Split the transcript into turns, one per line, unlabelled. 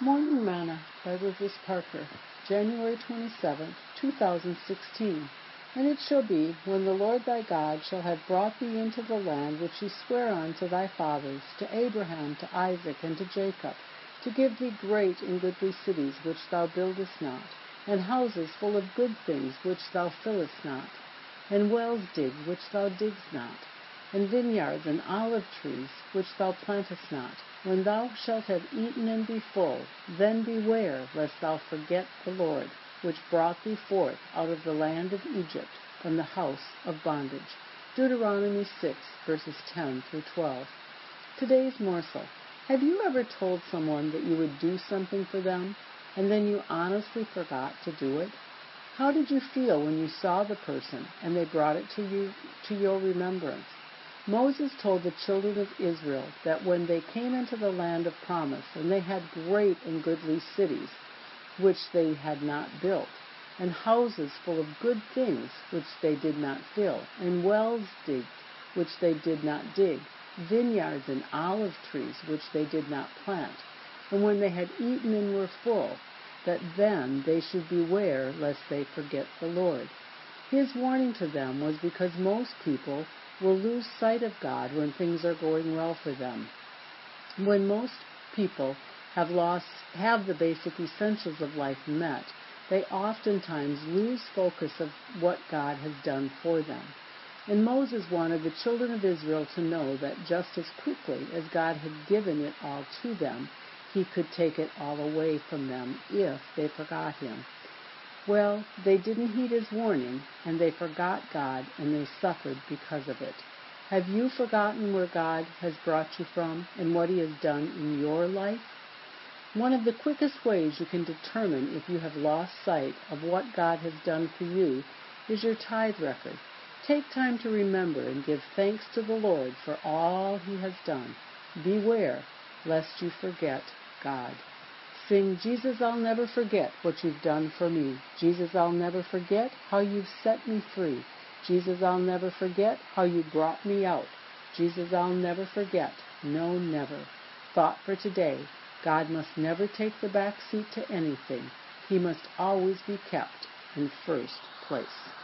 Morning Manna by Rufus Parker, January 27, 2016. And it shall be, when the Lord thy God shall have brought thee into the land which he sware unto thy fathers, to Abraham, to Isaac, and to Jacob, to give thee great and goodly cities which thou buildest not, and houses full of good things which thou fillest not, and wells digged which thou diggest not, and vineyards and olive trees which thou plantest not, when thou shalt have eaten and be full, then beware lest thou forget the Lord, which brought thee forth out of the land of Egypt from the house of bondage. Deuteronomy 6, verses 10 through 12. Today's morsel. Have you ever told someone that you would do something for them, and then you honestly forgot to do it? How did you feel when you saw the person and they brought it to you to your remembrance? Moses told the children of Israel that when they came into the land of promise, and they had great and goodly cities, which they had not built, and houses full of good things, which they did not fill, and wells digged, which they did not dig, vineyards and olive trees, which they did not plant, and when they had eaten and were full, that then they should beware lest they forget the Lord. His warning to them was because most people will lose sight of God when things are going well for them. When most people have lost have the basic essentials of life met, they oftentimes lose focus of what God has done for them. And Moses wanted the children of Israel to know that just as quickly as God had given it all to them, he could take it all away from them if they forgot him. Well, they didn't heed his warning, and they forgot God, and they suffered because of it. Have you forgotten where God has brought you from and what he has done in your life? One of the quickest ways you can determine if you have lost sight of what God has done for you is your tithe record. Take time to remember and give thanks to the Lord for all he has done. Beware lest you forget God. Sing, Jesus, I'll never forget what you've done for me. Jesus, I'll never forget how you've set me free. Jesus, I'll never forget how you brought me out. Jesus, I'll never forget. No, never. Thought for today. God must never take the back seat to anything. He must always be kept in first place.